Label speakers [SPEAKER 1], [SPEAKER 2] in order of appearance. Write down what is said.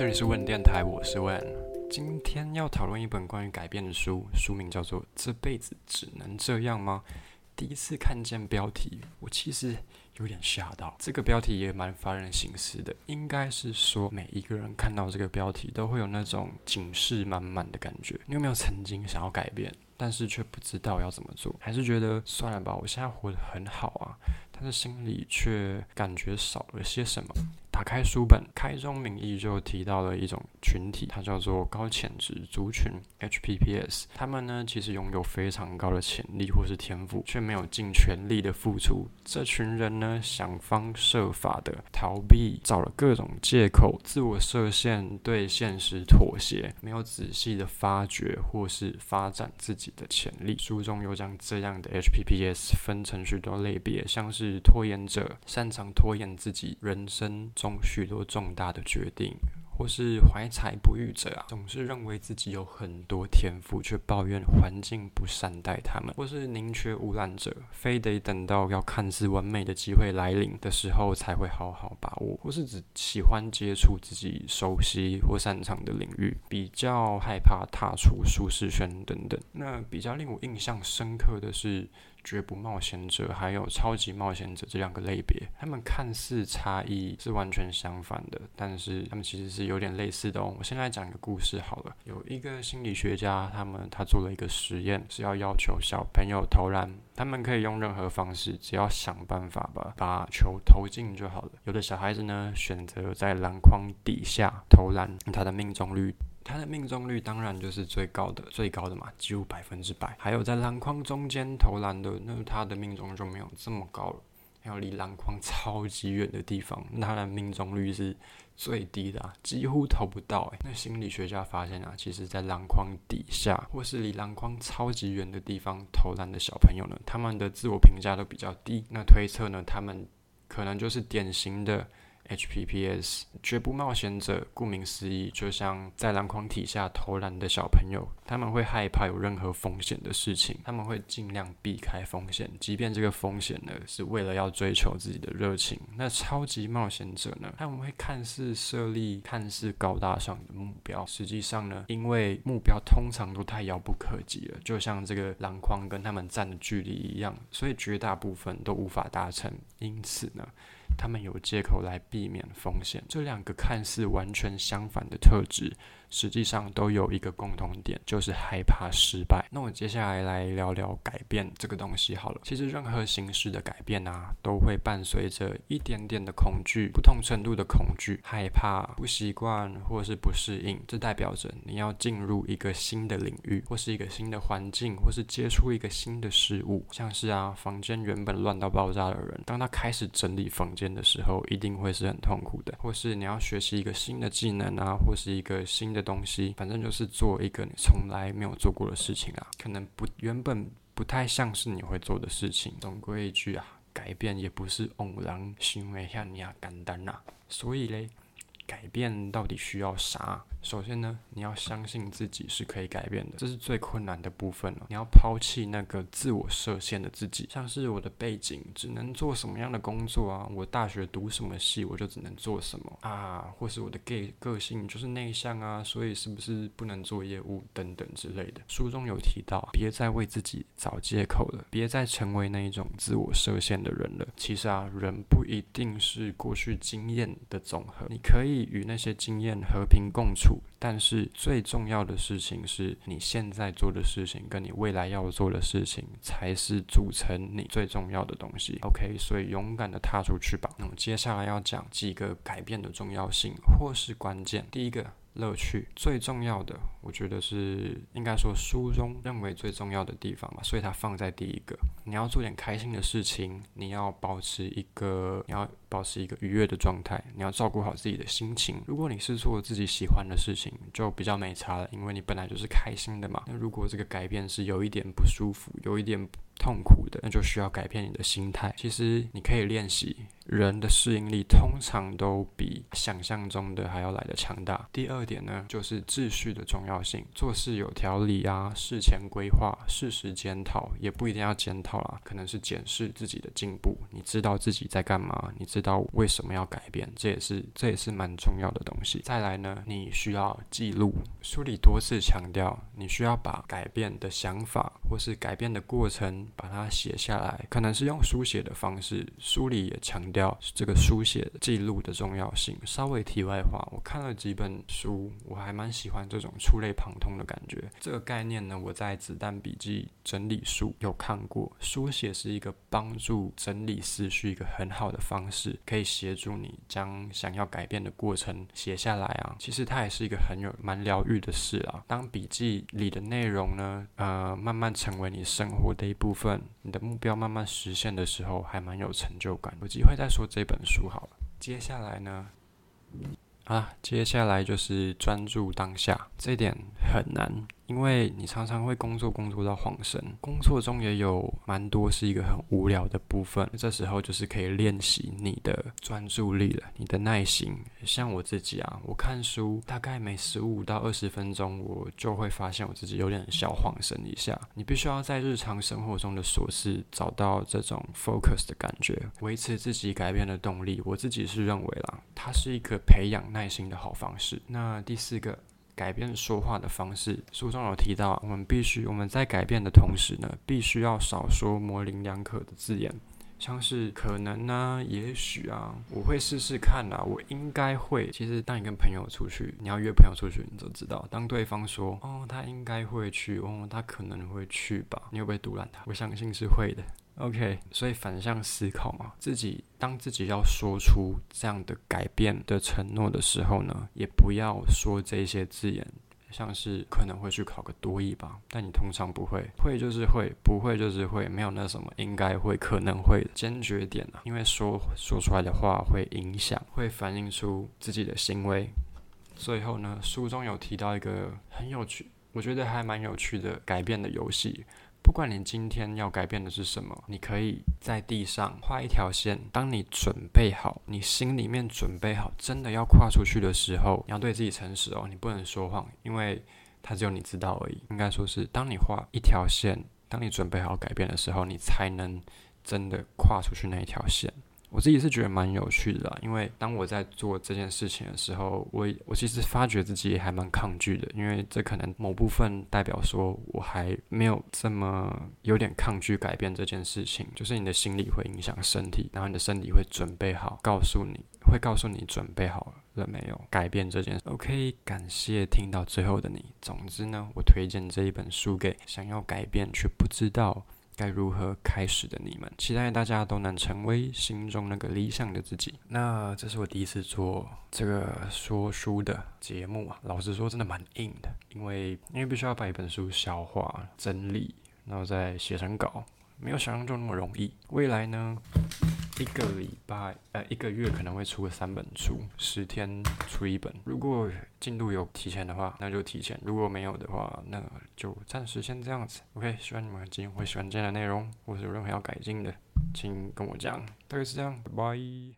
[SPEAKER 1] 这里是问电台，我是问。今天要讨论一本关于改变的书，书名叫做《这辈子只能这样吗》。第一次看见标题，我其实有点吓到。这个标题也蛮发人深思的，应该是说每一个人看到这个标题都会有那种警示满满的感觉。你有没有曾经想要改变，但是却不知道要怎么做？还是觉得算了吧，我现在活得很好啊，但是心里却感觉少了些什么？打开书本，开宗明义就提到了一种群体，它叫做高潜质族群 （HPPS）。他们呢，其实拥有非常高的潜力或是天赋，却没有尽全力的付出。这群人呢，想方设法的逃避，找了各种借口，自我设限，对现实妥协，没有仔细的发掘或是发展自己的潜力。书中有将这样的 HPPS 分成许多类别，像是拖延者，擅长拖延自己人生中。许多重大的决定，或是怀才不遇者啊，总是认为自己有很多天赋，却抱怨环境不善待他们；或是宁缺毋滥者，非得等到要看似完美的机会来临的时候才会好好把握；或是只喜欢接触自己熟悉或擅长的领域，比较害怕踏出舒适圈等等。那比较令我印象深刻的是。绝不冒险者还有超级冒险者这两个类别，他们看似差异是完全相反的，但是他们其实是有点类似的哦。我先来讲一个故事好了。有一个心理学家，他们他做了一个实验，是要要求小朋友投篮，他们可以用任何方式，只要想办法吧把球投进就好了。有的小孩子呢，选择在篮筐底下投篮，他的命中率。他的命中率当然就是最高的，最高的嘛，几乎百分之百。还有在篮筐中间投篮的，那他的命中就没有这么高了。还有离篮筐 超级远的地方，那他的命中率是最低的，几乎投不到。诶，那心理学家发现啊，其实，在篮筐底下或是离篮筐超级远的地方投篮的小朋友呢，他们的自我评价都比较低。那推测呢，他们可能就是典型的。HPPS 绝不冒险者，顾名思义，就像在篮筐底下投篮的小朋友，他们会害怕有任何风险的事情，他们会尽量避开风险，即便这个风险呢是为了要追求自己的热情。那超级冒险者呢，他们会看似设立看似高大上的目标，实际上呢，因为目标通常都太遥不可及了，就像这个篮筐跟他们站的距离一样，所以绝大部分都无法达成。因此呢。他们有借口来避免风险，这两个看似完全相反的特质。实际上都有一个共同点，就是害怕失败。那我接下来来聊聊改变这个东西好了。其实任何形式的改变啊，都会伴随着一点点的恐惧，不同程度的恐惧、害怕、不习惯或是不适应。这代表着你要进入一个新的领域，或是一个新的环境，或是接触一个新的事物。像是啊，房间原本乱到爆炸的人，当他开始整理房间的时候，一定会是很痛苦的。或是你要学习一个新的技能啊，或是一个新的。东西，反正就是做一个你从来没有做过的事情啊，可能不原本不太像是你会做的事情。总归一句啊，改变也不是偶然行为像你啊简单啊。所以嘞，改变到底需要啥？首先呢，你要相信自己是可以改变的，这是最困难的部分了。你要抛弃那个自我设限的自己，像是我的背景只能做什么样的工作啊？我大学读什么系，我就只能做什么啊？或是我的 gay 个性就是内向啊，所以是不是不能做业务等等之类的？书中有提到，别再为自己找借口了，别再成为那一种自我设限的人了。其实啊，人不一定是过去经验的总和，你可以与那些经验和平共处。但是最重要的事情是你现在做的事情，跟你未来要做的事情，才是组成你最重要的东西。OK，所以勇敢的踏出去吧。那么接下来要讲几个改变的重要性或是关键。第一个。乐趣最重要的，我觉得是应该说书中认为最重要的地方吧，所以它放在第一个。你要做点开心的事情，你要保持一个，你要保持一个愉悦的状态，你要照顾好自己的心情。如果你是做自己喜欢的事情，就比较没差了，因为你本来就是开心的嘛。那如果这个改变是有一点不舒服，有一点。痛苦的，那就需要改变你的心态。其实你可以练习，人的适应力通常都比想象中的还要来的强大。第二点呢，就是秩序的重要性，做事有条理啊，事前规划，适时检讨，也不一定要检讨啦，可能是检视自己的进步。你知道自己在干嘛，你知知道为什么要改变，这也是这也是蛮重要的东西。再来呢，你需要记录，书里多次强调，你需要把改变的想法或是改变的过程把它写下来，可能是用书写的方式。书里也强调这个书写记录的重要性。稍微题外话，我看了几本书，我还蛮喜欢这种触类旁通的感觉。这个概念呢，我在子弹笔记整理术有看过。书写是一个帮助整理思绪一个很好的方式，可以协助你将想要改变的过程写下来啊。其实它也是一个很有蛮疗愈的事啊。当笔记里的内容呢，呃，慢慢成为你生活的一部分，你的目标慢慢实现的时候，还蛮有成就感。有机会再说这本书好了。接下来呢？啊，接下来就是专注当下，这点很难。因为你常常会工作工作到晃神，工作中也有蛮多是一个很无聊的部分。这时候就是可以练习你的专注力了，你的耐心。像我自己啊，我看书大概每十五到二十分钟，我就会发现我自己有点小晃神一下。你必须要在日常生活中的琐事找到这种 focus 的感觉，维持自己改变的动力。我自己是认为啦，它是一个培养耐心的好方式。那第四个。改变说话的方式，书中有提到，我们必须我们在改变的同时呢，必须要少说模棱两可的字眼，像是可能啊、也许啊、我会试试看啊、我应该会。其实，当你跟朋友出去，你要约朋友出去，你就知道，当对方说哦，他应该会去，哦，他可能会去吧，你会不会独揽他？我相信是会的。OK，所以反向思考嘛，自己当自己要说出这样的改变的承诺的时候呢，也不要说这些字眼，像是可能会去考个多译吧，但你通常不会，会就是会，不会就是会，没有那什么应该会、可能会坚决点啊，因为说说出来的话会影响，会反映出自己的行为。最后呢，书中有提到一个很有趣，我觉得还蛮有趣的改变的游戏。不管你今天要改变的是什么，你可以在地上画一条线。当你准备好，你心里面准备好，真的要跨出去的时候，你要对自己诚实哦，你不能说谎，因为它只有你知道而已。应该说是，当你画一条线，当你准备好改变的时候，你才能真的跨出去那一条线。我自己是觉得蛮有趣的，因为当我在做这件事情的时候，我我其实发觉自己还蛮抗拒的，因为这可能某部分代表说我还没有这么有点抗拒改变这件事情，就是你的心理会影响身体，然后你的身体会准备好，告诉你会告诉你准备好了没有改变这件事。OK，感谢听到最后的你。总之呢，我推荐这一本书给想要改变却不知道。该如何开始的你们，期待大家都能成为心中那个理想的自己。那这是我第一次做这个说书的节目啊，老实说真的蛮硬的，因为因为必须要把一本书消化整理，然后再写成稿，没有想象中那么容易。未来呢？一个礼拜，呃，一个月可能会出个三本书，十天出一本。如果进度有提前的话，那就提前；如果没有的话，那就暂时先这样子。OK，希望你们今天会喜欢今天的内容，或是有任何要改进的，请跟我讲。大概是这样，拜拜。